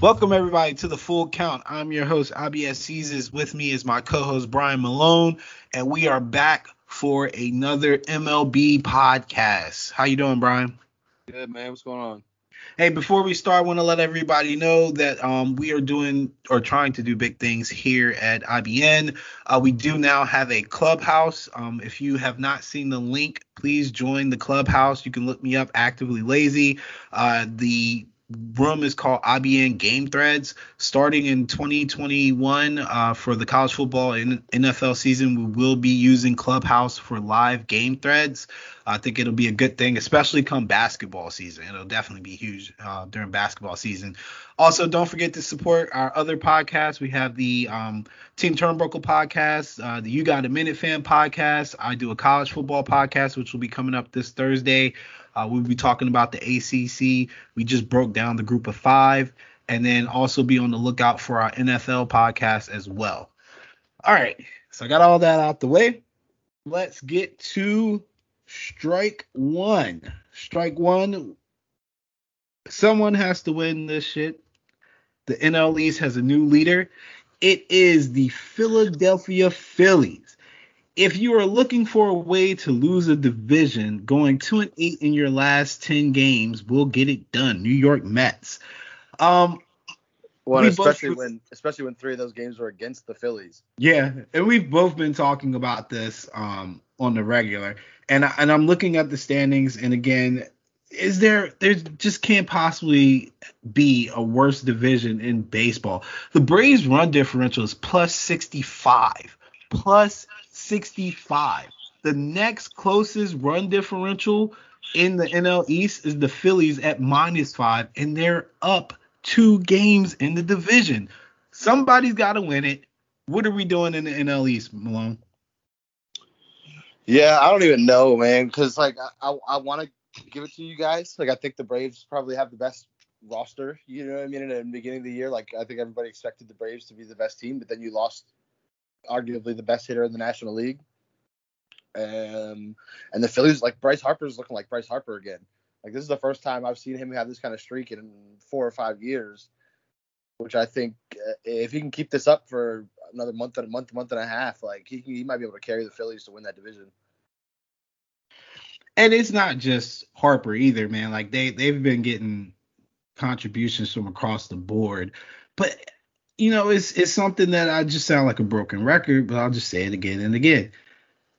Welcome everybody to the full count. I'm your host IBS Caesars. With me is my co-host Brian Malone, and we are back for another MLB podcast. How you doing, Brian? Good man. What's going on? Hey, before we start, I want to let everybody know that um, we are doing or trying to do big things here at IBN. Uh, we do now have a clubhouse. Um, if you have not seen the link, please join the clubhouse. You can look me up, Actively Lazy. Uh, the room is called IBN Game Threads. Starting in 2021 uh, for the college football and NFL season, we will be using Clubhouse for live game threads. I think it'll be a good thing, especially come basketball season. It'll definitely be huge uh, during basketball season. Also, don't forget to support our other podcasts. We have the um, Team Turnbuckle podcast, uh, the You Got a Minute Fan podcast. I do a college football podcast, which will be coming up this Thursday. Uh, we'll be talking about the ACC. We just broke down the group of five, and then also be on the lookout for our NFL podcast as well. All right, so I got all that out the way. Let's get to strike one. Strike one. Someone has to win this shit. The NL East has a new leader. It is the Philadelphia Phillies if you are looking for a way to lose a division, going two and eight in your last ten games will get it done. New York Mets. Um, well, we especially both, when especially when three of those games were against the Phillies. Yeah, and we've both been talking about this um, on the regular, and I, and I'm looking at the standings, and again, is there there just can't possibly be a worse division in baseball. The Braves run differential is plus 65, plus 65. The next closest run differential in the NL East is the Phillies at minus five, and they're up two games in the division. Somebody's got to win it. What are we doing in the NL East, Malone? Yeah, I don't even know, man, because like I, I, I want to give it to you guys. Like I think the Braves probably have the best roster. You know what I mean? In the beginning of the year, like I think everybody expected the Braves to be the best team, but then you lost arguably the best hitter in the National League. Um, and the Phillies, like Bryce Harper's looking like Bryce Harper again. Like this is the first time I've seen him have this kind of streak in four or five years, which I think uh, if he can keep this up for another month and a month, month and a half, like he he might be able to carry the Phillies to win that division. And it's not just Harper either, man. Like they they've been getting contributions from across the board, but you know, it's it's something that I just sound like a broken record, but I'll just say it again and again.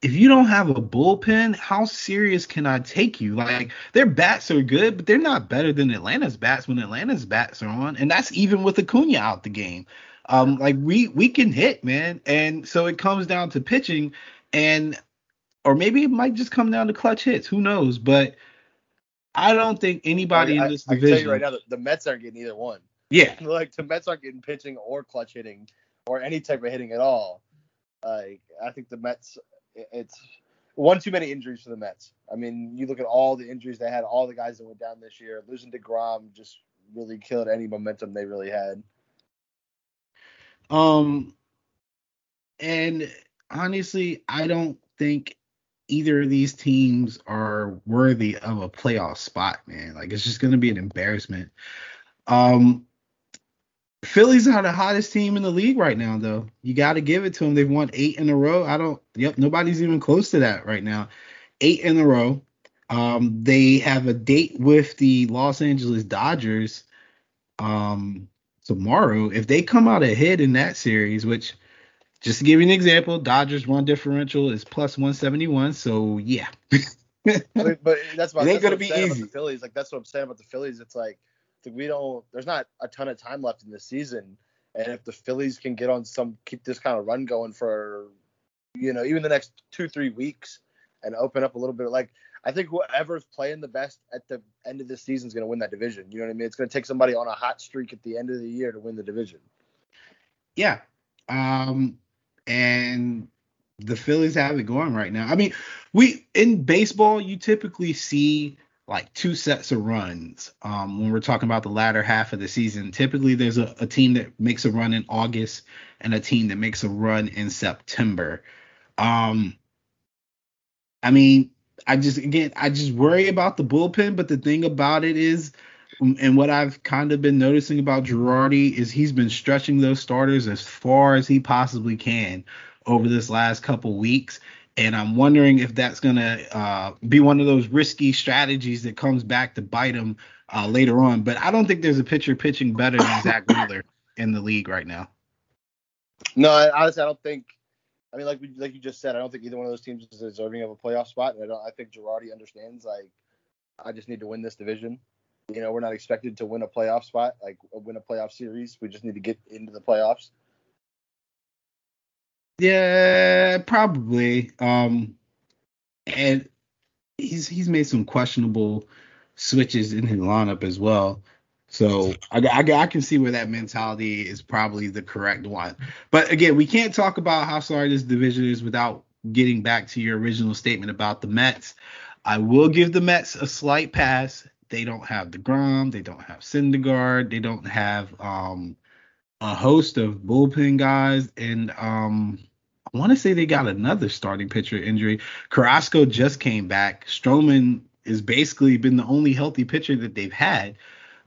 If you don't have a bullpen, how serious can I take you? Like their bats are good, but they're not better than Atlanta's bats when Atlanta's bats are on, and that's even with Acuna out the game. Um, like we we can hit, man, and so it comes down to pitching, and or maybe it might just come down to clutch hits. Who knows? But I don't think anybody I, in this I, division. I can tell you right now, the, the Mets aren't getting either one. Yeah. like the Mets aren't getting pitching or clutch hitting or any type of hitting at all. Like I think the Mets, it's one too many injuries for the Mets. I mean, you look at all the injuries they had, all the guys that went down this year. Losing Degrom just really killed any momentum they really had. Um, and honestly, I don't think either of these teams are worthy of a playoff spot, man. Like it's just gonna be an embarrassment. Um, Phillies are the hottest team in the league right now, though. You got to give it to them. They've won eight in a row. I don't. Yep, nobody's even close to that right now. Eight in a row. Um, they have a date with the Los Angeles Dodgers um, tomorrow. If they come out ahead in that series, which just to give you an example, Dodgers run differential is plus 171. So yeah. but, but, that's about, it ain't gonna be easy. the Phillies, like that's what I'm saying about the Phillies. It's like we don't. There's not a ton of time left in the season, and if the Phillies can get on some, keep this kind of run going for, you know, even the next two three weeks, and open up a little bit, like I think whoever's playing the best at the end of the season is going to win that division. You know what I mean? It's going to take somebody on a hot streak at the end of the year to win the division. Yeah. Um, and the Phillies have it going right now. I mean, we in baseball, you typically see like two sets of runs um, when we're talking about the latter half of the season. Typically, there's a, a, team that makes a run in August and a team that makes a run in September. Um, I mean, I just again, I just worry about the bullpen. But the thing about it is, and what I've kind of been noticing about Girardi is he's been stretching those starters as far as he possibly can over this last couple weeks. And I'm wondering if that's going to uh, be one of those risky strategies that comes back to bite him uh, later on. But I don't think there's a pitcher pitching better than Zach Wheeler in the league right now. No, I, honestly, I don't think. I mean, like we, like you just said, I don't think either one of those teams is deserving of a playoff spot. And I don't. I think Girardi understands. Like, I just need to win this division. You know, we're not expected to win a playoff spot, like win a playoff series. We just need to get into the playoffs. Yeah, probably. Um, and he's he's made some questionable switches in his lineup as well. So I, I, I, can see where that mentality is probably the correct one. But again, we can't talk about how sorry this division is without getting back to your original statement about the Mets. I will give the Mets a slight pass. They don't have deGrom, they don't have Syndergaard, they don't have um, a host of bullpen guys, and um, I want to say they got another starting pitcher injury. Carrasco just came back. Stroman has basically been the only healthy pitcher that they've had.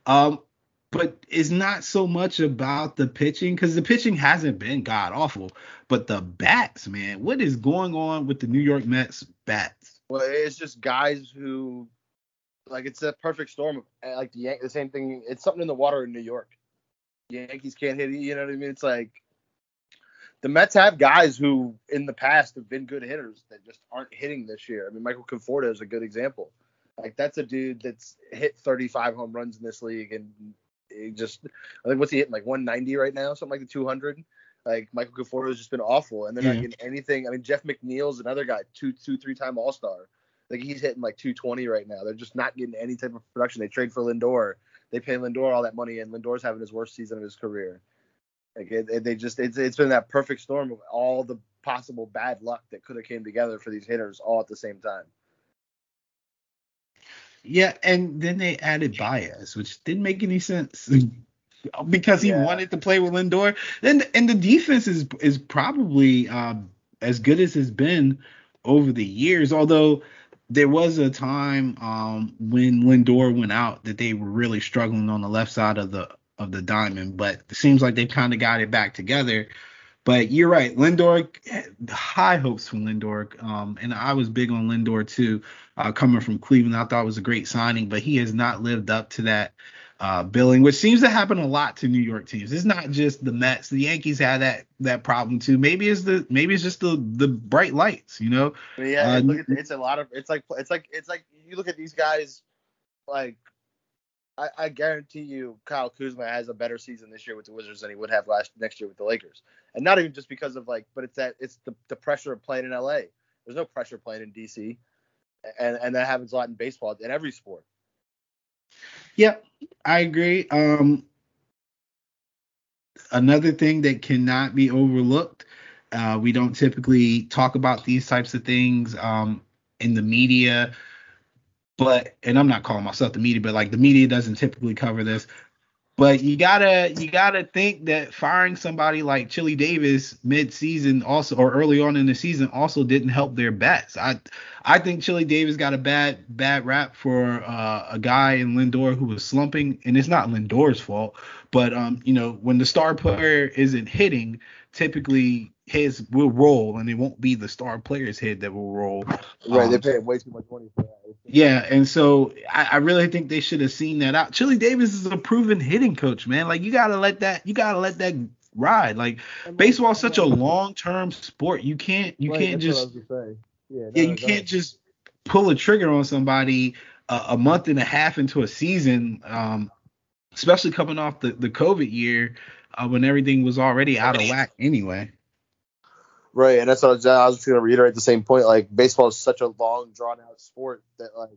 Um, but it's not so much about the pitching because the pitching hasn't been god awful, but the bats, man, what is going on with the New York Mets bats? Well, it's just guys who, like, it's a perfect storm. Like the Yan- the same thing. It's something in the water in New York. Yankees can't hit. You know what I mean? It's like the Mets have guys who in the past have been good hitters that just aren't hitting this year. I mean, Michael Conforto is a good example. Like that's a dude that's hit 35 home runs in this league, and he just I think what's he hitting like 190 right now, something like the 200. Like Michael Conforto has just been awful, and they're yeah. not getting anything. I mean, Jeff McNeil's another guy, two, two, three time All Star. Like he's hitting like 220 right now. They're just not getting any type of production. They trade for Lindor. They pay Lindor all that money, and Lindor's having his worst season of his career. Like it, they just it's it's been that perfect storm of all the possible bad luck that could have came together for these hitters all at the same time. Yeah, and then they added Baez, which didn't make any sense because he yeah. wanted to play with Lindor. And and the defense is is probably um, as good as it's been over the years. Although there was a time um, when Lindor went out that they were really struggling on the left side of the of the diamond, but it seems like they've kind of got it back together. But you're right, Lindor, high hopes from Lindor, um, and I was big on Lindor too, uh, coming from Cleveland. I thought it was a great signing, but he has not lived up to that uh, billing, which seems to happen a lot to New York teams. It's not just the Mets. The Yankees had that that problem too. Maybe it's the maybe it's just the the bright lights, you know. yeah, uh, look at, it's a lot of it's like it's like it's like you look at these guys like I, I, guarantee you Kyle Kuzma has a better season this year with the Wizards than he would have last next year with the Lakers. And not even just because of like, but it's that it's the, the pressure of playing in LA. There's no pressure playing in DC. And and that happens a lot in baseball in every sport. Yep, I agree. Um another thing that cannot be overlooked, uh, we don't typically talk about these types of things um in the media but and I'm not calling myself the media, but like the media doesn't typically cover this. But you gotta you gotta think that firing somebody like Chili Davis mid-season also or early on in the season also didn't help their bats. I I think Chili Davis got a bad bad rap for uh, a guy in Lindor who was slumping, and it's not Lindor's fault. But um, you know, when the star player isn't hitting, typically his will roll, and it won't be the star player's head that will roll. Right, um, they pay way too much money for that. Yeah, and so I, I, really think they should have seen that out. Chili Davis is a proven hitting coach, man. Like you gotta let that you gotta let that ride. Like baseball is such a long term sport. You can't you right, can't just yeah, no, yeah you can't just pull a trigger on somebody a, a month and a half into a season, um, especially coming off the the COVID year uh, when everything was already out of whack anyway. Right, and that's what I was, I was just gonna reiterate the same point. Like baseball is such a long, drawn out sport that like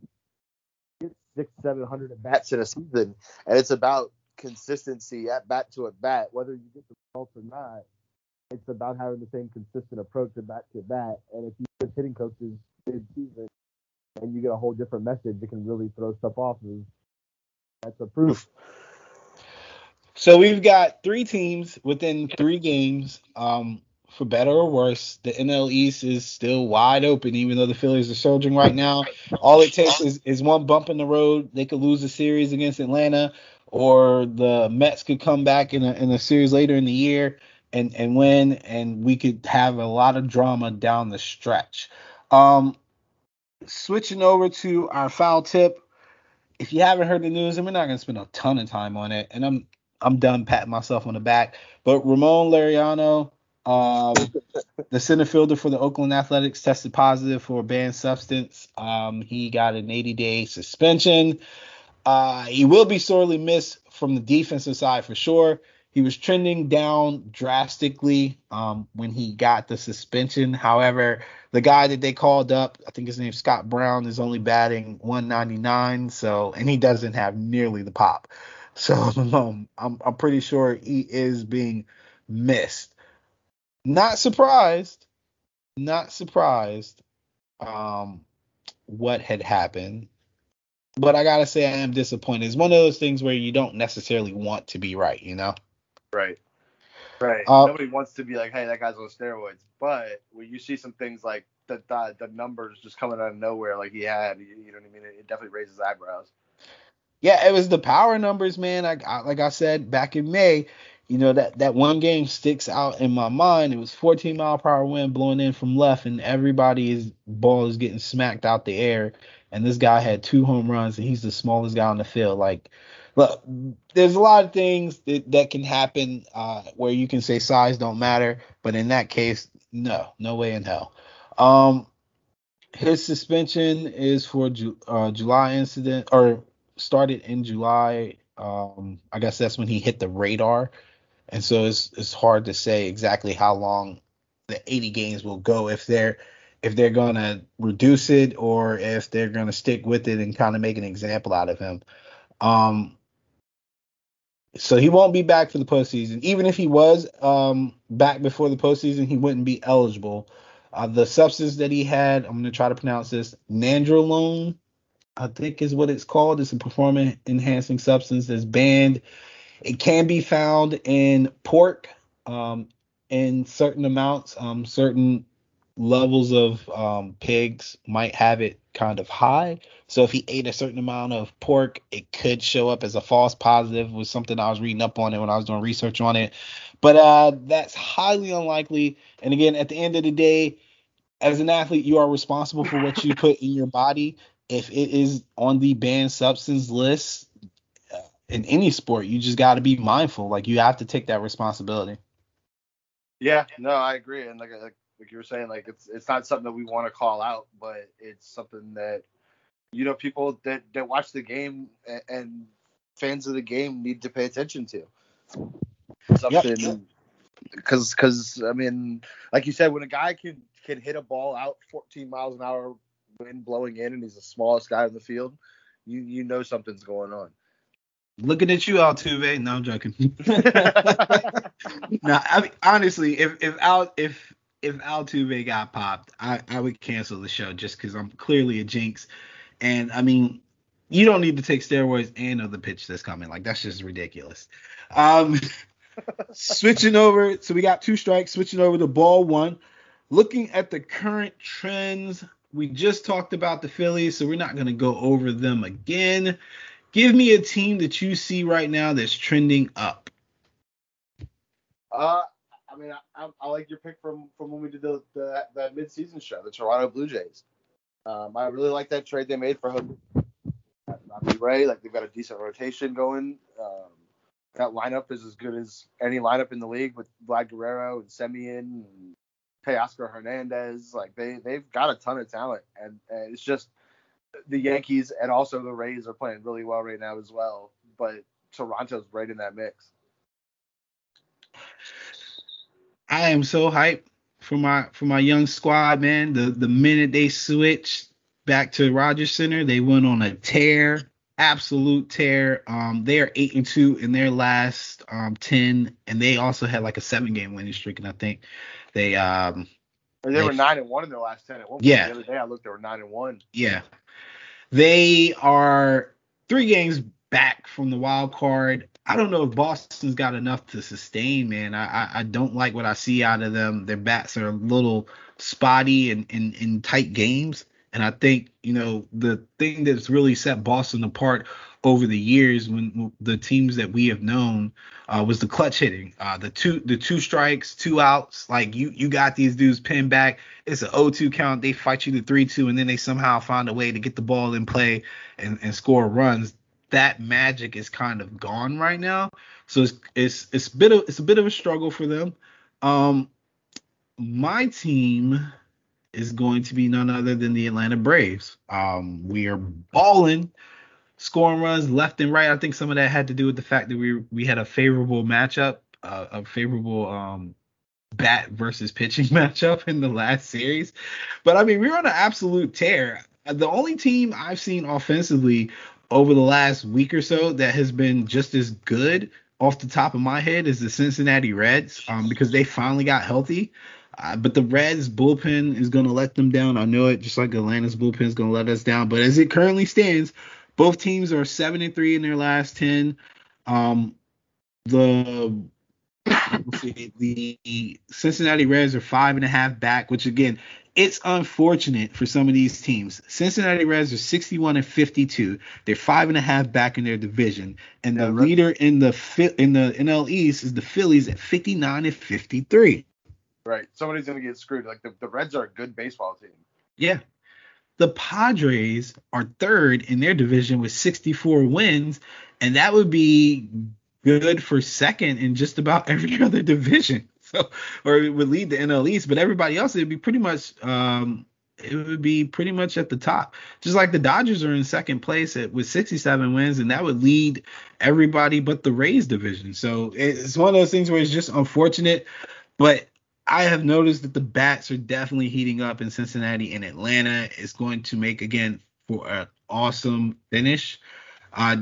six, seven hundred at bats in a season, and it's about consistency at bat to at bat, whether you get the results or not. It's about having the same consistent approach at bat to bat, and if you get hitting coaches mid season and you get a whole different message, it can really throw stuff off. That's a proof. So we've got three teams within three games. Um, for better or worse, the NL East is still wide open, even though the Phillies are surging right now. All it takes is, is one bump in the road. They could lose a series against Atlanta, or the Mets could come back in a, in a series later in the year and, and win, and we could have a lot of drama down the stretch. Um, switching over to our foul tip. If you haven't heard the news, and we're not going to spend a ton of time on it, and I'm I'm done patting myself on the back. But Ramon Laureano, um, the center fielder for the Oakland Athletics, tested positive for a banned substance. Um, he got an 80 day suspension. Uh, he will be sorely missed from the defensive side for sure. He was trending down drastically um, when he got the suspension. However, the guy that they called up, I think his name's Scott Brown, is only batting 199. So, and he doesn't have nearly the pop. So um, I'm, I'm pretty sure he is being missed. Not surprised, not surprised um, what had happened. But I gotta say I am disappointed. It's one of those things where you don't necessarily want to be right, you know? Right. Right. Uh, Nobody wants to be like, hey, that guy's on steroids. But when you see some things like the the, the numbers just coming out of nowhere, like he had, you, you know what I mean? It, it definitely raises eyebrows. Yeah, it was the power numbers, man. I, I like I said back in May, you know that that one game sticks out in my mind. It was 14 mile per hour wind blowing in from left, and everybody's ball is getting smacked out the air. And this guy had two home runs, and he's the smallest guy on the field. Like, look, there's a lot of things that, that can happen uh, where you can say size don't matter, but in that case, no, no way in hell. Um, his suspension is for Ju- uh, July incident or started in July. Um, I guess that's when he hit the radar, and so it's it's hard to say exactly how long the 80 games will go if they're if they're gonna reduce it or if they're gonna stick with it and kind of make an example out of him. Um, so he won't be back for the postseason. Even if he was um, back before the postseason, he wouldn't be eligible. Uh, the substance that he had, I'm gonna try to pronounce this, nandrolone, I think is what it's called. It's a performance enhancing substance that's banned. It can be found in pork um, in certain amounts. Um, certain levels of um, pigs might have it kind of high. So if he ate a certain amount of pork, it could show up as a false positive. Was something I was reading up on it when I was doing research on it. But uh, that's highly unlikely. And again, at the end of the day, as an athlete, you are responsible for what you put in your body. If it is on the banned substance list in any sport, you just got to be mindful. Like you have to take that responsibility. Yeah, no, I agree. And like, like like you were saying, like it's it's not something that we want to call out, but it's something that you know people that that watch the game and, and fans of the game need to pay attention to. Something because yep. because I mean, like you said, when a guy can can hit a ball out 14 miles an hour, wind blowing in, and he's the smallest guy in the field, you you know something's going on. Looking at you, Altuve. No, I'm joking. no, I mean, honestly, if if Al if if Altuve got popped, I, I would cancel the show just because I'm clearly a jinx. And I mean, you don't need to take steroids and know the pitch that's coming. Like that's just ridiculous. Um, switching over, so we got two strikes. Switching over to ball one. Looking at the current trends, we just talked about the Phillies, so we're not going to go over them again. Give me a team that you see right now that's trending up. Uh, I mean, I, I, like your pick from from when we did the, the that midseason show, the Toronto Blue Jays. Um, I really like that trade they made for him. Robbie Ray, like they've got a decent rotation going. Um, that lineup is as good as any lineup in the league with Vlad Guerrero and Semien and Teoscar Hernandez. Like they they've got a ton of talent, and, and it's just the Yankees and also the Rays are playing really well right now as well. But Toronto's right in that mix. I am so hyped for my for my young squad, man. The the minute they switched back to Rogers Center, they went on a tear, absolute tear. Um, they are eight and two in their last um ten, and they also had like a seven game winning streak, and I think they um they, they were nine and one in their last ten. At one point yeah. The other day I looked, they were nine and one. Yeah, they are three games back from the wild card. I don't know if Boston's got enough to sustain, man. I, I, I don't like what I see out of them. Their bats are a little spotty in, in, in tight games. And I think, you know, the thing that's really set Boston apart over the years when the teams that we have known uh, was the clutch hitting. Uh, the two the two strikes, two outs. Like you you got these dudes pinned back. It's an 0-2 count. They fight you to 3-2, and then they somehow find a way to get the ball in play and, and score runs. That magic is kind of gone right now. So it's it's it's a bit of it's a bit of a struggle for them. Um, my team is going to be none other than the Atlanta Braves. Um, we are balling scoring runs left and right. I think some of that had to do with the fact that we we had a favorable matchup, uh, a favorable um, bat versus pitching matchup in the last series. But I mean, we are on an absolute tear. The only team I've seen offensively over the last week or so that has been just as good off the top of my head is the Cincinnati Reds um, because they finally got healthy. Uh, but the Reds bullpen is going to let them down. I know it, just like Atlanta's bullpen is going to let us down. But as it currently stands, both teams are seven and three in their last ten. Um, the see, the Cincinnati Reds are five and a half back, which again, it's unfortunate for some of these teams. Cincinnati Reds are 61 and 52. They're five and a half back in their division, and the leader in the in the NL East is the Phillies at 59 and 53. Right. Somebody's gonna get screwed. Like the, the Reds are a good baseball team. Yeah. The Padres are third in their division with 64 wins, and that would be good for second in just about every other division. So, or it would lead the NL East, but everybody else it'd be pretty much um, it would be pretty much at the top. Just like the Dodgers are in second place at, with 67 wins, and that would lead everybody but the Rays division. So it's one of those things where it's just unfortunate, but I have noticed that the bats are definitely heating up in Cincinnati and Atlanta It's going to make again for an awesome finish. Uh,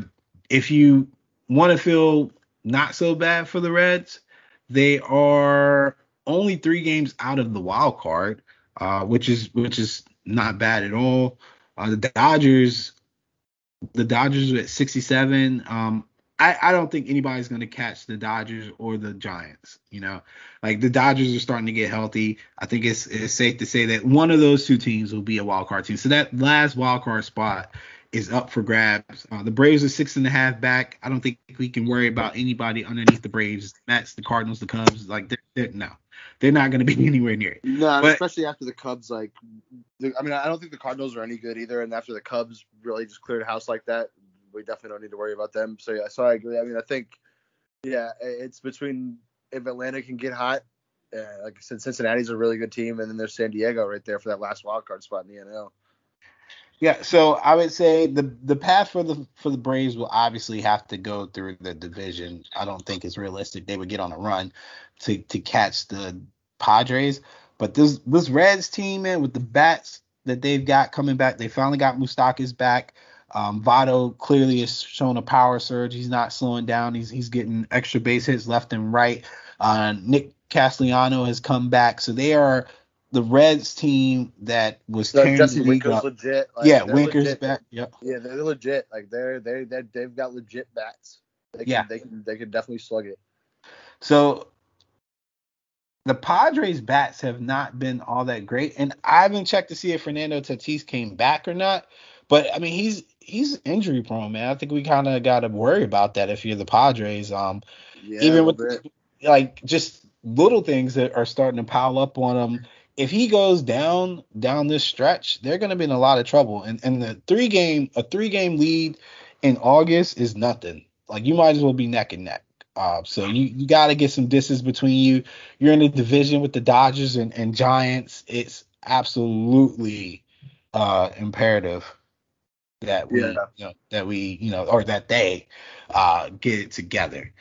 if you want to feel not so bad for the Reds, they are only three games out of the wild card, uh, which is which is not bad at all. Uh, the Dodgers, the Dodgers at 67. Um, I, I don't think anybody's going to catch the Dodgers or the Giants. You know, like the Dodgers are starting to get healthy. I think it's, it's safe to say that one of those two teams will be a wild card team. So that last wild card spot is up for grabs. Uh, the Braves are six and a half back. I don't think we can worry about anybody underneath the Braves. Mets, the Cardinals, the Cubs. Like they're, they're no, they're not going to be anywhere near it. No, but, especially after the Cubs. Like, I mean, I don't think the Cardinals are any good either. And after the Cubs really just cleared a house like that, we definitely don't need to worry about them. So yeah, so I agree. I mean, I think yeah, it's between if Atlanta can get hot, uh, like I said, Cincinnati's a really good team, and then there's San Diego right there for that last wild card spot in the NL. Yeah, so I would say the the path for the for the Braves will obviously have to go through the division. I don't think it's realistic they would get on a run to to catch the Padres. But this this Reds team, man, with the bats that they've got coming back, they finally got Moustakas back. Um, Votto clearly has shown a power surge. He's not slowing down. He's he's getting extra base hits left and right. Uh, Nick Castellano has come back, so they are the Reds team that was so tearing Jesse the league Winker's up. legit. Like, yeah, Winker's legit. back. Yep. Yeah, they're legit. Like they're they they they've got legit bats. They can, yeah, they can they can definitely slug it. So the Padres bats have not been all that great, and I haven't checked to see if Fernando Tatis came back or not. But I mean, he's he's injury prone, man. I think we kind of got to worry about that if you're the Padres. Um, yeah, even with like just little things that are starting to pile up on him. If he goes down down this stretch, they're going to be in a lot of trouble. And and the three game a three game lead in August is nothing. Like you might as well be neck and neck. Uh, so you, you got to get some distance between you. You're in the division with the Dodgers and, and Giants. It's absolutely uh, imperative that we yeah. you know, that we you know or that they uh, get it together.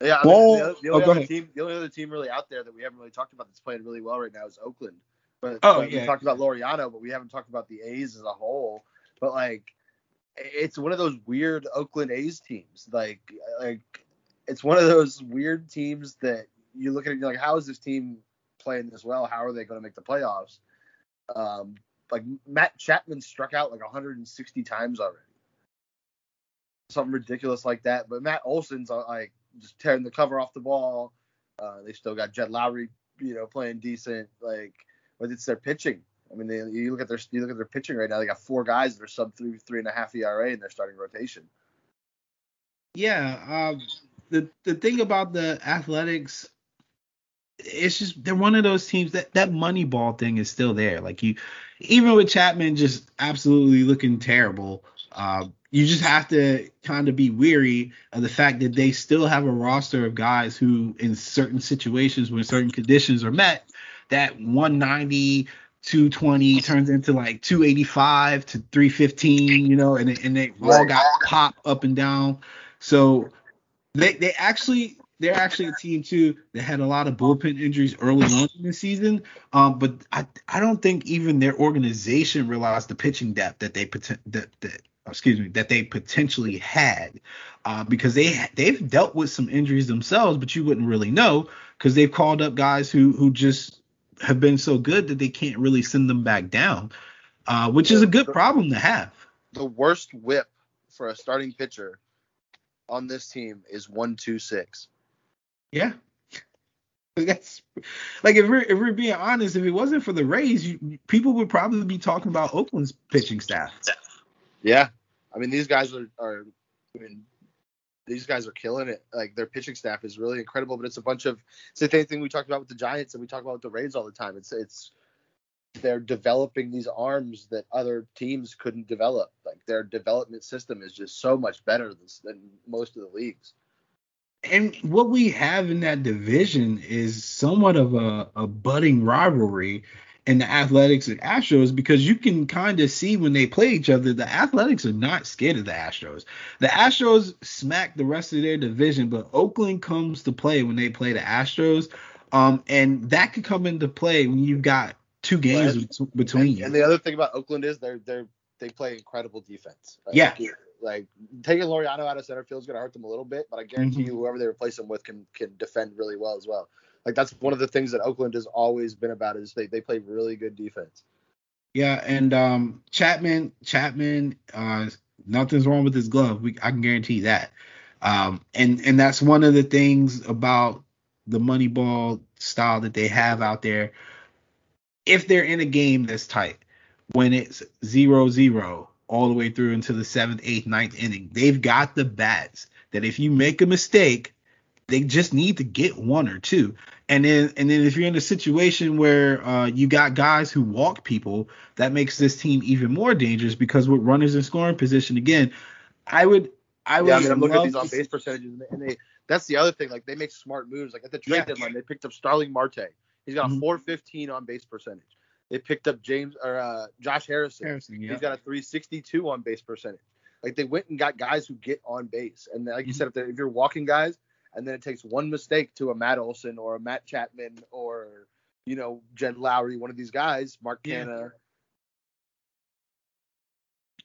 Yeah, I mean, well, the, the, only oh, other team, the only other team really out there that we haven't really talked about that's playing really well right now is Oakland. But, oh, but yeah. we talked about Laureano, but we haven't talked about the A's as a whole. But like, it's one of those weird Oakland A's teams. Like, like it's one of those weird teams that you look at it, you're like, how is this team playing this well? How are they going to make the playoffs? Um, like Matt Chapman struck out like 160 times already. something ridiculous like that. But Matt Olson's uh, like just tearing the cover off the ball. Uh, they still got Jed Lowrie, you know, playing decent. Like, but it's their pitching. I mean, they, you look at their you look at their pitching right now. They got four guys that are sub three three and a half ERA in their starting rotation. Yeah, um, the the thing about the Athletics, it's just they're one of those teams that that money ball thing is still there. Like you, even with Chapman just absolutely looking terrible, uh, you just have to kind of be weary of the fact that they still have a roster of guys who, in certain situations when certain conditions are met, that 190 220 turns into like 285 to 315, you know, and and they all got pop up and down. So they they actually they're actually a team too that had a lot of bullpen injuries early on in the season. Um, but I I don't think even their organization realized the pitching depth that they that that excuse me that they potentially had uh, because they they've dealt with some injuries themselves, but you wouldn't really know because they've called up guys who who just have been so good that they can't really send them back down, uh, which is a good problem to have. The worst whip for a starting pitcher on this team is one two six. Yeah. That's like if we're if we're being honest, if it wasn't for the Rays, you, people would probably be talking about Oakland's pitching staff. Yeah, I mean these guys are are I mean these guys are killing it. Like their pitching staff is really incredible, but it's a bunch of it's the same thing we talked about with the Giants and we talk about with the Rays all the time. It's it's they're developing these arms that other teams couldn't develop. Like their development system is just so much better than, than most of the leagues. And what we have in that division is somewhat of a, a budding rivalry in the Athletics and Astros because you can kind of see when they play each other, the Athletics are not scared of the Astros. The Astros smack the rest of their division, but Oakland comes to play when they play the Astros. Um, and that could come into play when you've got two games between and, you. And the other thing about Oakland is they're they're they play incredible defense. Like, yeah. Like taking Laureano out of center field is going to hurt them a little bit, but I guarantee mm-hmm. you whoever they replace him with can can defend really well as well. Like that's one of the things that Oakland has always been about is they they play really good defense. Yeah, and um Chapman Chapman uh nothing's wrong with his glove. We I can guarantee that. Um and and that's one of the things about the Moneyball style that they have out there if they're in a game that's tight, when it's zero zero all the way through into the seventh, eighth, ninth inning, they've got the bats that if you make a mistake, they just need to get one or two. And then and then if you're in a situation where uh, you got guys who walk people, that makes this team even more dangerous because with runners in scoring position again, I would I would yeah, I mean, I'm looking at these on base percentages and they that's the other thing like they make smart moves like at the trade yeah. deadline they picked up Starling Marte He's got mm-hmm. a 415 on base percentage. They picked up James or uh, Josh Harrison. Harrison yeah. He's got a 362 on base percentage. Like they went and got guys who get on base. And like you mm-hmm. said, if, if you're walking guys, and then it takes one mistake to a Matt Olson or a Matt Chapman or you know Jed Lowrie, one of these guys, Mark yeah. Canha.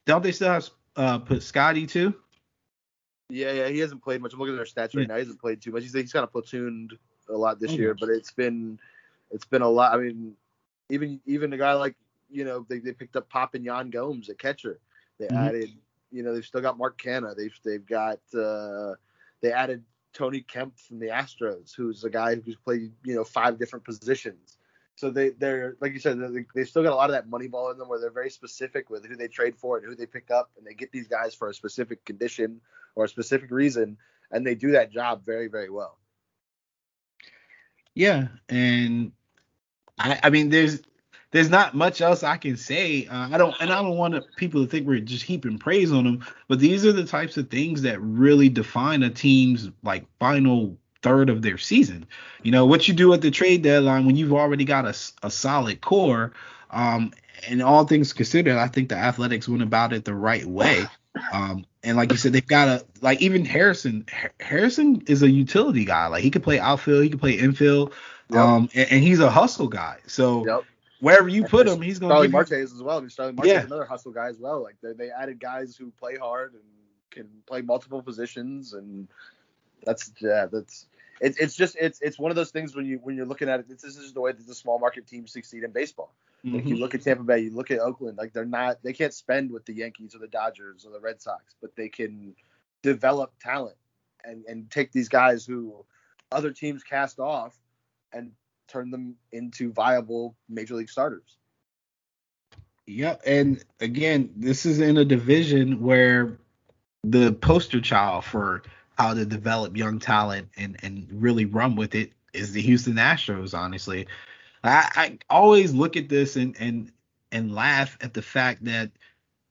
Don't they still have uh, Piscotty too? Yeah, yeah, he hasn't played much. I'm looking at their stats right yeah. now. He hasn't played too much. He's he's kind of platooned a lot this year, but it's been it's been a lot. I mean, even even a guy like you know they, they picked up Pop and Yan Gomes at catcher. They mm-hmm. added you know they've still got Mark Canha. They've they've got uh, they added Tony Kemp from the Astros, who's a guy who's played you know five different positions. So they they're like you said they they still got a lot of that money ball in them where they're very specific with who they trade for and who they pick up and they get these guys for a specific condition or a specific reason and they do that job very very well. Yeah, and I, I mean, there's there's not much else I can say. Uh, I don't, and I don't want people to think we're just heaping praise on them. But these are the types of things that really define a team's like final third of their season. You know what you do at the trade deadline when you've already got a, a solid core. Um, and all things considered, I think the Athletics went about it the right way. Um, and like you said, they've got a like even Harrison. Harrison is a utility guy. Like he could play outfield, he could play infield. Yep. Um, and, and, he's a hustle guy. So yep. wherever you put him, he's going to. Starling Marte as well. I mean, Starling Marte yeah. is another hustle guy as well. Like they, they added guys who play hard and can play multiple positions, and that's yeah, that's it's it's just it's it's one of those things when you when you're looking at it. This is the way that the small market teams succeed in baseball. Mm-hmm. Like you look at Tampa Bay, you look at Oakland, like they're not they can't spend with the Yankees or the Dodgers or the Red Sox, but they can develop talent and and take these guys who other teams cast off and turn them into viable major league starters. Yep, and again, this is in a division where the poster child for how to develop young talent and and really run with it is the Houston Astros. Honestly, I, I always look at this and and and laugh at the fact that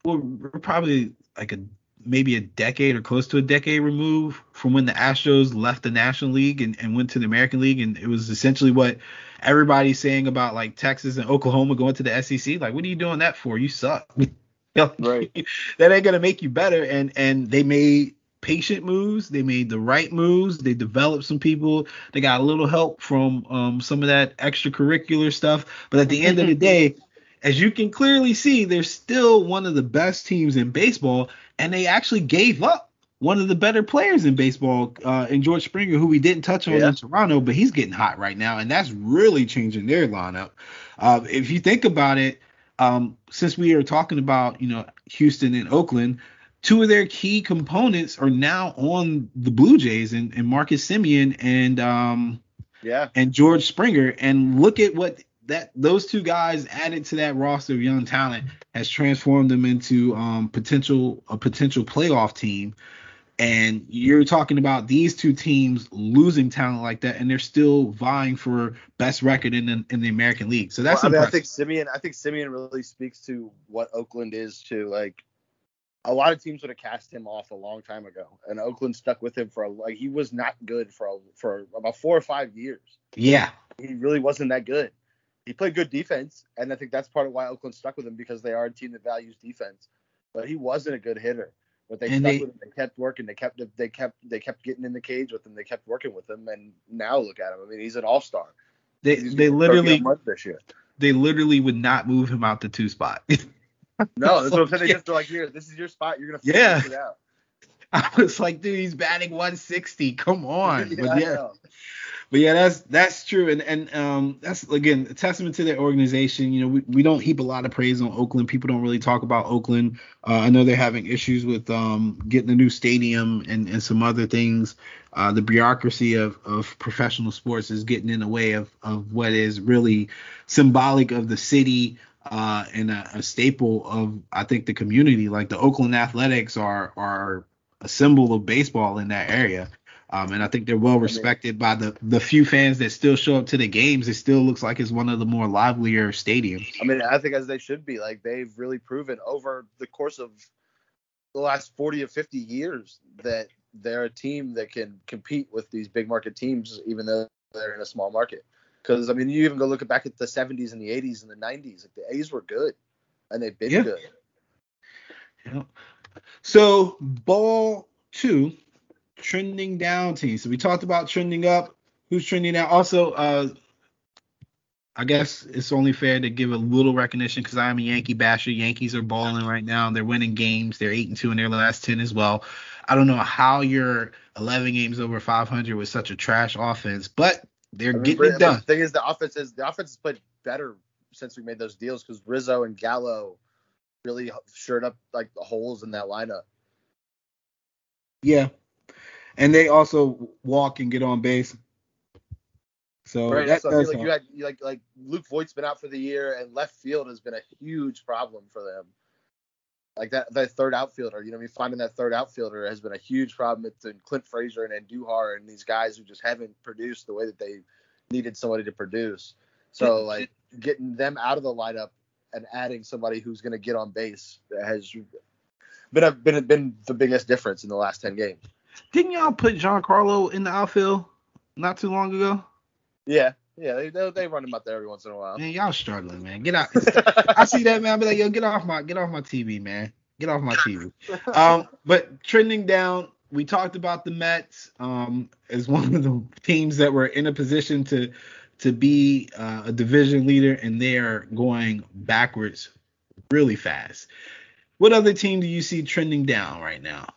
well, we're probably like a maybe a decade or close to a decade removed from when the Astros left the National League and, and went to the American League. And it was essentially what everybody's saying about like Texas and Oklahoma going to the SEC. Like, what are you doing that for? You suck. right. that ain't gonna make you better. And and they made patient moves. They made the right moves. They developed some people. They got a little help from um, some of that extracurricular stuff. But at the end of the day, as you can clearly see, they're still one of the best teams in baseball and they actually gave up one of the better players in baseball uh, in George Springer, who we didn't touch on yeah. in Toronto, but he's getting hot right now, and that's really changing their lineup. Uh, if you think about it, um, since we are talking about you know Houston and Oakland, two of their key components are now on the Blue Jays, and, and Marcus Semien and um, yeah, and George Springer, and look at what that those two guys added to that roster of young talent has transformed them into um, potential a potential playoff team. And you're talking about these two teams losing talent like that, and they're still vying for best record in the, in the American League. So that's well, I, mean, I think Semien. I think Semien really speaks to what Oakland is to like. A lot of teams would have cast him off a long time ago, and Oakland stuck with him for a, like he was not good for a, for about four or five years. Yeah, he really wasn't that good he played good defense, and I think that's part of why Oakland stuck with him because they are a team that values defense. But he wasn't a good hitter. But they and stuck they, with him. They kept working. They kept they kept they kept getting in the cage with him. They kept working with him, and now look at him. I mean, he's an all star. They they literally this year. They literally would not move him out the two spot. no, that's what I'm saying. They just are like, here, this is your spot. You're gonna yeah. it out. I was like, dude, he's batting 160. Come on. yeah, but yeah, but yeah, that's that's true, and and um, that's again a testament to their organization. You know, we, we don't heap a lot of praise on Oakland. People don't really talk about Oakland. Uh, I know they're having issues with um, getting a new stadium and, and some other things. Uh, the bureaucracy of, of professional sports is getting in the way of, of what is really symbolic of the city uh, and a, a staple of I think the community. Like the Oakland Athletics are are a symbol of baseball in that area. Um, and I think they're well respected by the the few fans that still show up to the games. It still looks like it's one of the more livelier stadiums. I mean, I think as they should be. Like they've really proven over the course of the last 40 or 50 years that they're a team that can compete with these big market teams, even though they're in a small market. Because I mean, you even go look back at the 70s and the 80s and the 90s. Like the A's were good, and they've been yeah. good. Yeah. So ball two trending down team. So we talked about trending up. Who's trending down? Also, uh, I guess it's only fair to give a little recognition because I'm a Yankee basher. Yankees are balling right now. They're winning games. They're eight and two in their last ten as well. I don't know how you're 11 games over 500 with such a trash offense, but they're I mean, getting it done. The thing is, the offense is the offense has played better since we made those deals because Rizzo and Gallo really shored up like the holes in that lineup. Yeah, and they also walk and get on base. So right. that so does like you had like like Luke Voit's been out for the year, and left field has been a huge problem for them. Like that that third outfielder, you know, I mean, finding that third outfielder has been a huge problem. It's in Clint Frazier and Andujar and these guys who just haven't produced the way that they needed somebody to produce. So like getting them out of the lineup and adding somebody who's going to get on base has been a, been been the biggest difference in the last ten games. Didn't y'all put Giancarlo in the outfield not too long ago? Yeah, yeah, they they, they run him out there every once in a while. Man, y'all struggling, man. Get out. I see that, man. I be like, yo, get off my get off my TV, man. Get off my TV. Um, but trending down, we talked about the Mets um, as one of the teams that were in a position to to be uh, a division leader, and they are going backwards really fast. What other team do you see trending down right now?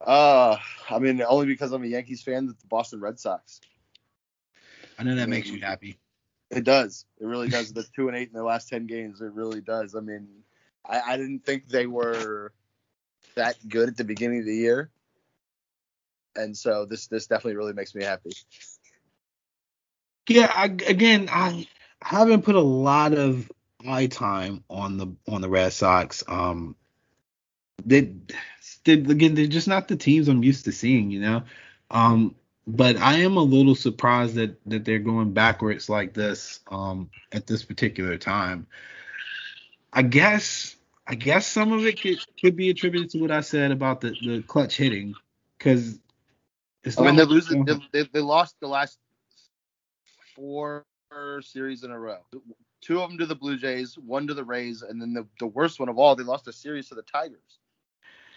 Uh, I mean, only because I'm a Yankees fan, the Boston Red Sox. I know that I mean, makes you happy. It does. It really does. the two and eight in their last ten games. It really does. I mean, I, I didn't think they were that good at the beginning of the year, and so this this definitely really makes me happy. Yeah, I, again, I haven't put a lot of eye time on the on the Red Sox. Um, they, they again, they're just not the teams I'm used to seeing, you know. Um, but I am a little surprised that that they're going backwards like this um, at this particular time. I guess I guess some of it could, could be attributed to what I said about the, the clutch hitting because I mean they're losing they, they, they lost the last four series in a row. Two of them to the Blue Jays, one to the Rays, and then the, the worst one of all, they lost a series to the Tigers.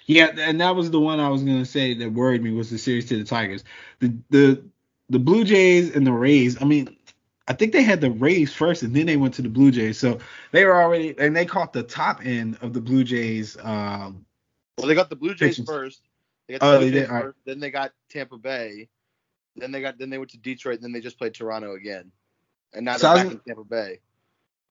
Yeah, and that was the one I was gonna say that worried me was the series to the Tigers. The the the Blue Jays and the Rays. I mean, I think they had the Rays first, and then they went to the Blue Jays. So they were already, and they caught the top end of the Blue Jays. Um, well, they got the Blue Jays pitches. first. They got the oh, Blue Jays first. Right. Then they got Tampa Bay. Then they got then they went to Detroit. And then they just played Toronto again, and now they're back in Tampa Bay.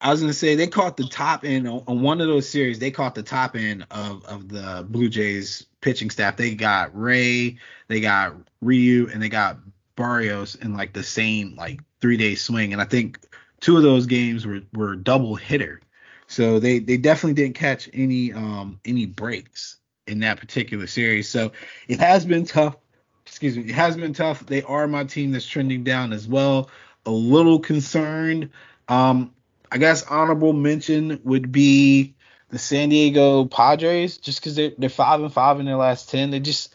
I was gonna say they caught the top end on, on, one of those series. They caught the top end of of the Blue Jays pitching staff. They got Ray, they got Ryu, and they got Berrios in like the same like three day swing. And I think two of those games were were doubleheader. So they they definitely didn't catch any um any breaks in that particular series. So it has been tough. Excuse me, it has been tough. They are my team that's trending down as well. A little concerned. Um, I guess honorable mention would be the San Diego Padres, just because they're they're five and five in their last ten. They just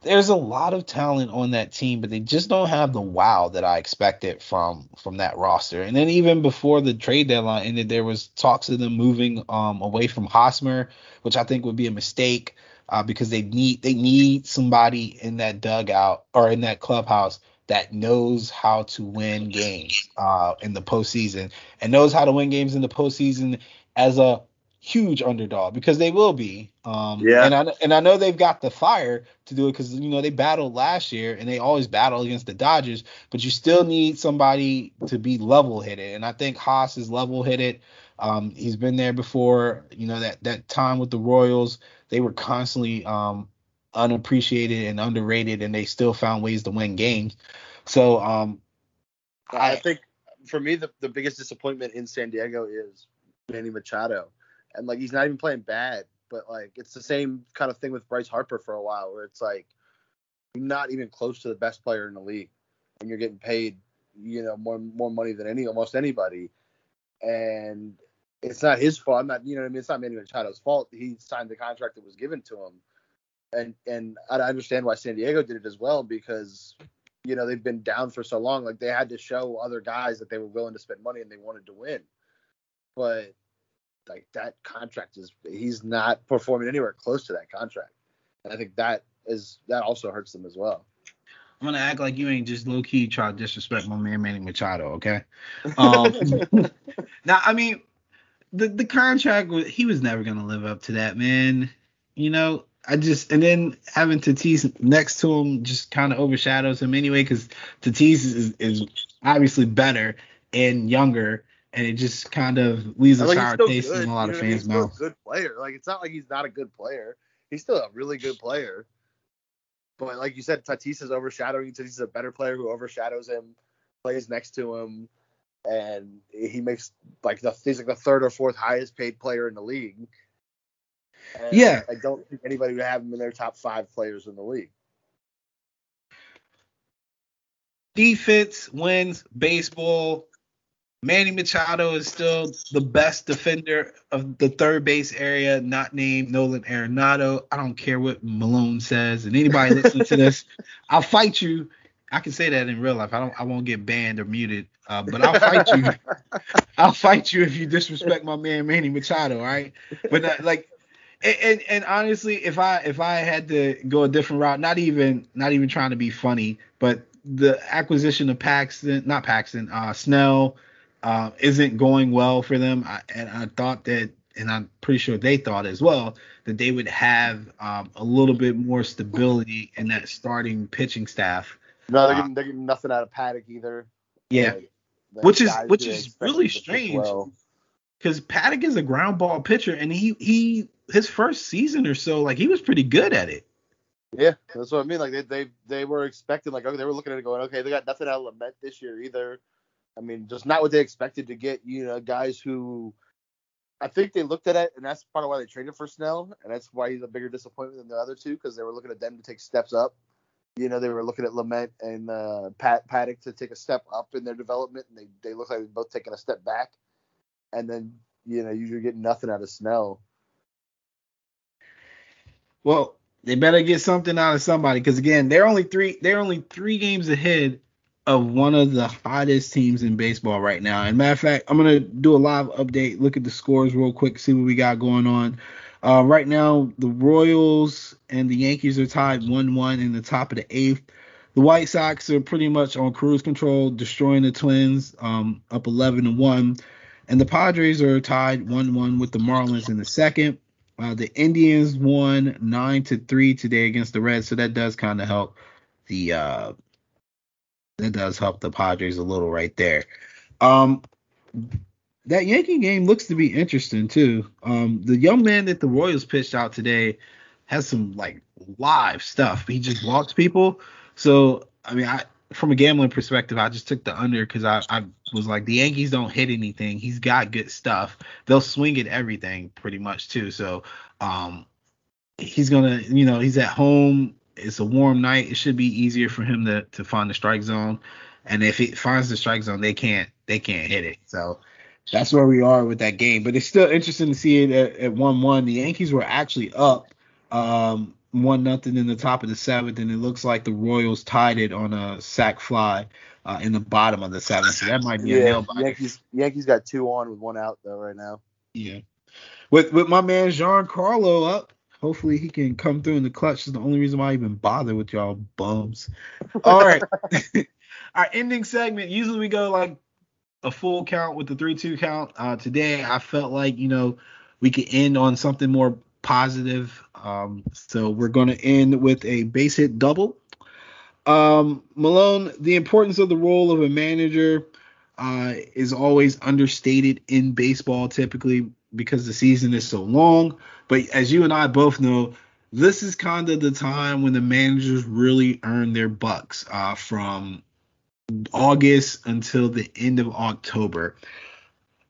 there's a lot of talent on that team, but they just don't have the wow that I expected from from that roster. And then even before the trade deadline ended, there was talks of them moving um, away from Hosmer, which I think would be a mistake uh, because they need they need somebody in that dugout or in that clubhouse that knows how to win games uh, in the postseason and knows how to win games in the postseason as a huge underdog because they will be. Um, yeah. And I and I know they've got the fire to do it because you know they battled last year and they always battle against the Dodgers, but you still need somebody to be level headed. And I think Haas is level headed. Um, he's been there before. You know that that time with the Royals, they were constantly um, unappreciated and underrated, and they still found ways to win games. So um, I, I think for me the, the biggest disappointment in San Diego is Manny Machado, and like he's not even playing bad, but like it's the same kind of thing with Bryce Harper for a while, where it's like you're not even close to the best player in the league, and you're getting paid you know more more money than any almost anybody, and it's not his fault. I'm not, you know, I mean, it's not Manny Machado's fault. He signed the contract that was given to him, and and I understand why San Diego did it as well because you know they've been down for so long. Like they had to show other guys that they were willing to spend money and they wanted to win. But like that contract is he's not performing anywhere close to that contract. And I think that is that also hurts them as well. I'm gonna act like you ain't just low key try to disrespect my man Manny Machado, okay? Um, now I mean the the contract he was never gonna live up to that, man. You know, I just and then having Tatis next to him just kind of overshadows him anyway because Tatis is, is obviously better and younger, and it just kind of leaves a like sour taste good. in a lot you of fans' mouths. Good player, like it's not like he's not a good player. He's still a really good player. But like you said, Tatis is overshadowing. Tatis is a better player who overshadows him, plays next to him, and he makes like the he's like the third or fourth highest paid player in the league and yeah. I don't think anybody would have him in their top five players in the league. Defense wins baseball. Manny Machado is still the best defender of the third base area, not named Nolan Arenado. I don't care what Malone says, and anybody listening to this, I'll fight you. I can say that in real life. I don't. I won't get banned or muted, uh, but I'll fight you. I'll fight you if you disrespect my man Manny Machado. All right, but uh, like and, and, and honestly, if I if I had to go a different route, not even not even trying to be funny, but the acquisition of Paxton, not Paxton, uh, Snell, uh, isn't going well for them. I, and I thought that, and I'm pretty sure they thought as well that they would have um, a little bit more stability in that starting pitching staff. No, they're, uh, getting, they're getting nothing out of Paddack either. Yeah, which is which is really strange. Because Paddack is a ground ball pitcher, and he he his first season or so, like he was pretty good at it. Yeah, that's what I mean. Like they they they were expecting, like okay, they were looking at it going, okay, they got nothing out of Lamet this year either. I mean, just not what they expected to get. You know, guys who I think they looked at it, and that's part of why they traded for Snell, and that's why he's a bigger disappointment than the other two because they were looking at them to take steps up. You know, they were looking at Lamet and uh, Pat Paddack to take a step up in their development, and they they look like they're both taking a step back. And then you know, you're getting nothing out of Snell. Well, they better get something out of somebody because again, they're only three they're only three games ahead of one of the hottest teams in baseball right now. And matter of fact, I'm gonna do a live update, look at the scores real quick, see what we got going on. Uh, right now, the Royals and the Yankees are tied 1-1 in the top of the eighth. The White Sox are pretty much on cruise control, destroying the Twins, um, up 11 to one, and the Padres are tied 1-1 with the Marlins in the second. Uh, the Indians won nine to three today against the Reds, so that does kind of help the uh, that does help the Padres a little right there. Um, that Yankee game looks to be interesting too. Um, the young man that the Royals pitched out today has some like live stuff. He just walks people. So I mean, I from a gambling perspective, I just took the under because I, I was like the Yankees don't hit anything. He's got good stuff. They'll swing at everything pretty much too. So um, he's gonna, you know, he's at home. It's a warm night. It should be easier for him to to find the strike zone. And if he finds the strike zone, they can't they can't hit it. So that's where we are with that game. But it's still interesting to see it at, at one one. The Yankees were actually up um, one nothing in the top of the seventh, and it looks like the Royals tied it on a sac fly uh, in the bottom of the seventh. So that might be yeah, a nail biter. Yankees Yankees got two on with one out though right now. Yeah. With with my man Giancarlo up. Hopefully he can come through in the clutch. Is the only reason why I even bother with y'all bums. All right. Our ending segment. Usually we go like a full count with the three two count. Uh, today I felt like you know we could end on something more positive. Um, so we're going to end with a base hit double. Um, Malone, the importance of the role of a manager uh, is always understated in baseball, typically because the season is so long. But as you and I both know, this is kind of the time when the managers really earn their bucks uh, from August until the end of October.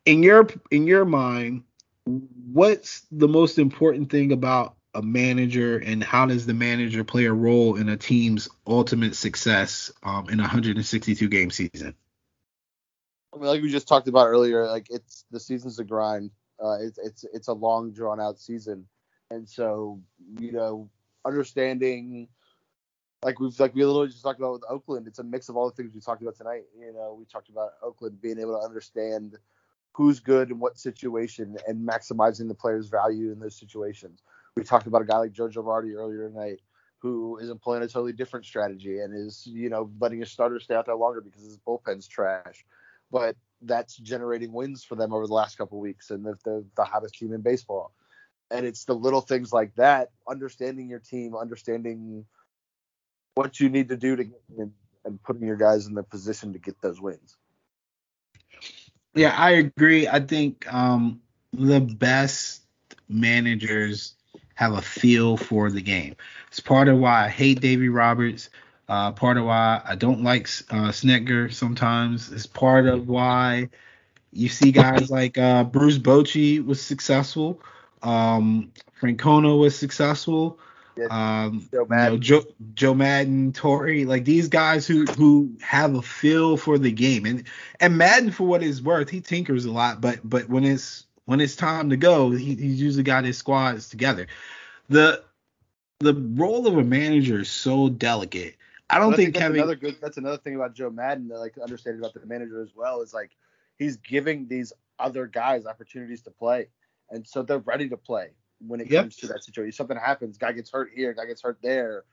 In your in your mind, what's the most important thing about a manager and how does the manager play a role in a team's ultimate success um, in a 162 game season? I mean, like we just talked about earlier, like it's the season's a grind. Uh, it's it's it's a long drawn out season, and so you know understanding like we've like we literally just talked about with Oakland, it's a mix of all the things we talked about tonight. You know, we talked about Oakland being able to understand who's good in what situation and maximizing the player's value in those situations. We talked about a guy like Joe Girardi earlier tonight who is employing a totally different strategy and is, you know, letting his starter stay out there longer because his bullpen's trash. But that's generating wins for them over the last couple weeks and the, the, the hottest team in baseball. And it's the little things like that, understanding your team, understanding what you need to do to get and, and putting your guys in the position to get those wins. Yeah, I agree. I think um, the best managers have a feel for the game. It's part of why I hate Davey Roberts. Uh, part of why I don't like uh, sometimes. It's part of why you see guys like uh, Bruce Bochy was successful. Um, Francona was successful. Um, Joe Maddon, you know, Joe, Joe Maddon, Torre, like these guys who who have a feel for the game, and and Maddon, for what it's worth, he tinkers a lot, but but when it's when it's time to go, he, he's usually got his squads together. The the role of a manager is so delicate. I don't think, think that's Kevin. Another good. That's another thing about Joe Maddon that like understanding about the manager as well is like he's giving these other guys opportunities to play, and so they're ready to play when it yep. comes to that situation. Something happens, guy gets hurt here, guy gets hurt there.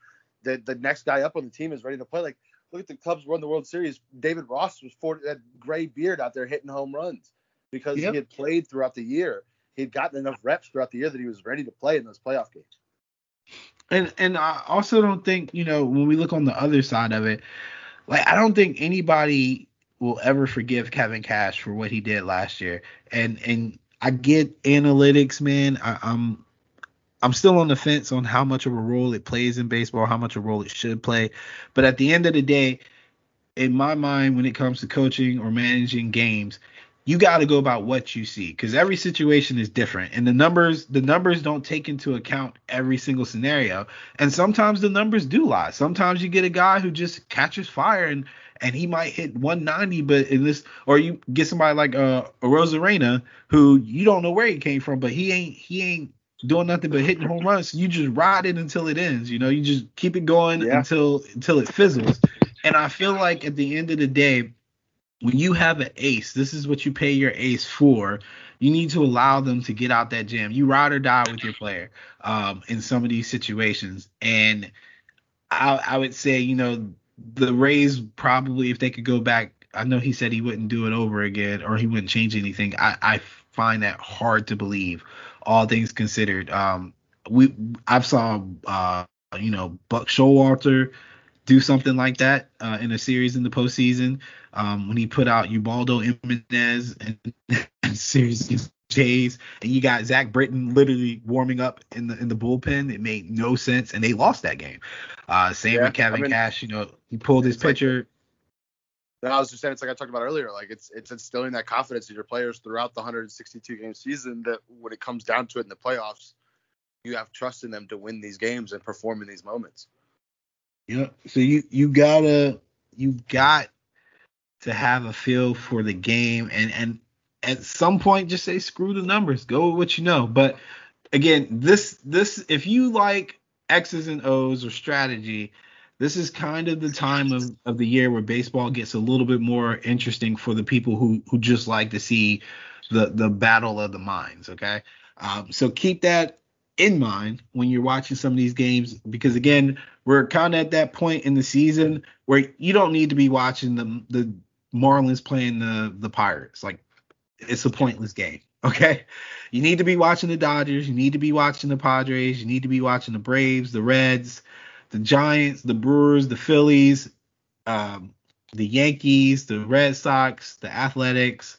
The the next guy up on the team is ready to play. Like look at the Cubs won the World Series. David Ross was 40, that gray beard out there hitting home runs because yep. he had played throughout the year. He had gotten enough reps throughout the year that he was ready to play in those playoff games. And and I also don't think you know when we look on the other side of it, like I don't think anybody will ever forgive Kevin Cash for what he did last year. And and I get analytics, man. I, I'm I'm still on the fence on how much of a role it plays in baseball, how much of a role it should play. But at the end of the day, in my mind, when it comes to coaching or managing games, you got to go about what you see because every situation is different and the numbers the numbers don't take into account every single scenario and sometimes the numbers do lie. Sometimes you get a guy who just catches fire and and he might hit 190 but in this or you get somebody like uh Arozarena who you don't know where he came from but he ain't he ain't doing nothing but hitting home runs. So you just ride it until it ends you know you just keep it going yeah. until until it fizzles. And I feel like at the end of the day when you have an ace, this is what you pay your ace for. You need to allow them to get out that jam. You ride or die with your player um, in some of these situations. And I, I would say, you know, the Rays probably, if they could go back, I know he said he wouldn't do it over again or he wouldn't change anything. I, I find that hard to believe, all things considered. Um, we I've saw uh, you know Buck Showalter do something like that uh, in a series in the postseason um, when he put out Ubaldo Jimenez and series Jays, and you got Zach Britton literally warming up in the in the bullpen. It made no sense, and they lost that game. Uh, same yeah, with Kevin I mean, Cash. You know, he pulled his pitcher. Like, I was just saying, it's like I talked about earlier. Like it's it's instilling that confidence in your players throughout the 162 game season. That when it comes down to it in the playoffs, you have trust in them to win these games and perform in these moments. Yeah. So you you gotta you got to have a feel for the game and and at some point just say screw the numbers go with what you know but again this this if you like x's and o's or strategy this is kind of the time of, of the year where baseball gets a little bit more interesting for the people who who just like to see the the battle of the minds okay um, so keep that in mind when you're watching some of these games because again we're kind of at that point in the season where you don't need to be watching the the Marlins playing the the Pirates. Like it's a pointless game. Okay, you need to be watching the Dodgers. You need to be watching the Padres. You need to be watching the Braves, the Reds, the Giants, the Brewers, the Phillies, um, the Yankees, the Red Sox, the Athletics,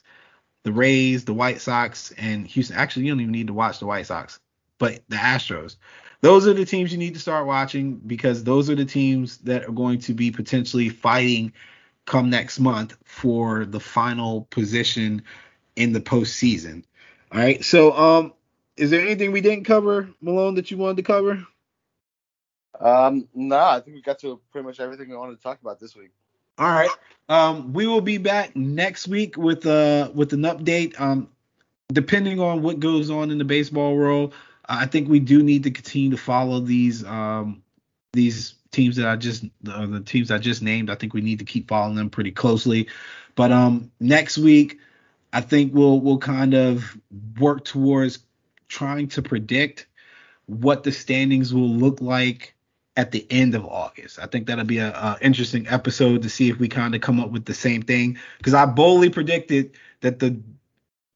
the Rays, the White Sox, and Houston. Actually, you don't even need to watch the White Sox, but the Astros. Those are the teams you need to start watching because those are the teams that are going to be potentially fighting come next month for the final position in the postseason. All right. So, um, is there anything we didn't cover, Malone, that you wanted to cover? Um, no, nah, I think we got to pretty much everything we wanted to talk about this week. All right. Um, we will be back next week with uh with an update. Um, depending on what goes on in the baseball world, I think we do need to continue to follow these um these teams that I just the teams I just named. I think we need to keep following them pretty closely. But um, next week, I think we'll we'll kind of work towards trying to predict what the standings will look like at the end of August. I think that'll be a, a interesting episode to see if we kind of come up with the same thing. Because I boldly predicted that the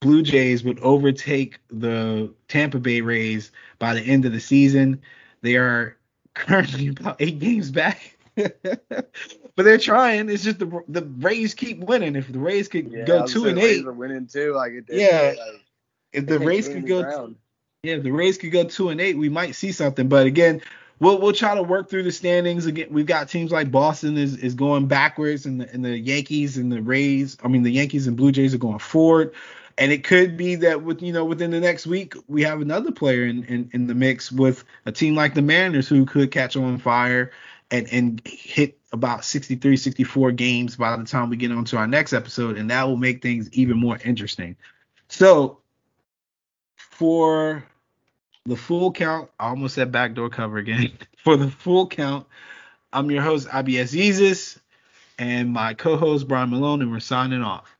Blue Jays would overtake the Tampa Bay Rays by the end of the season. They are currently about eight games back. but they're trying. It's just the the Rays keep winning. If the Rays could yeah, go two and eight, are winning too. Like it, yeah, like, if the Rays could go, yeah, if the Rays could go two and eight, we might see something. But again, we'll we'll try to work through the standings. Again, we've got teams like Boston is is going backwards, and the and the Yankees and the Rays. I mean, the Yankees and Blue Jays are going forward. And it could be that with you know within the next week we have another player in, in, in the mix with a team like the Mariners who could catch on fire and and hit about 63 64 games by the time we get on to our next episode and that will make things even more interesting. So for the full count, I almost said backdoor cover again. for the full count, I'm your host IBS Jesus and my co-host Brian Malone and we're signing off.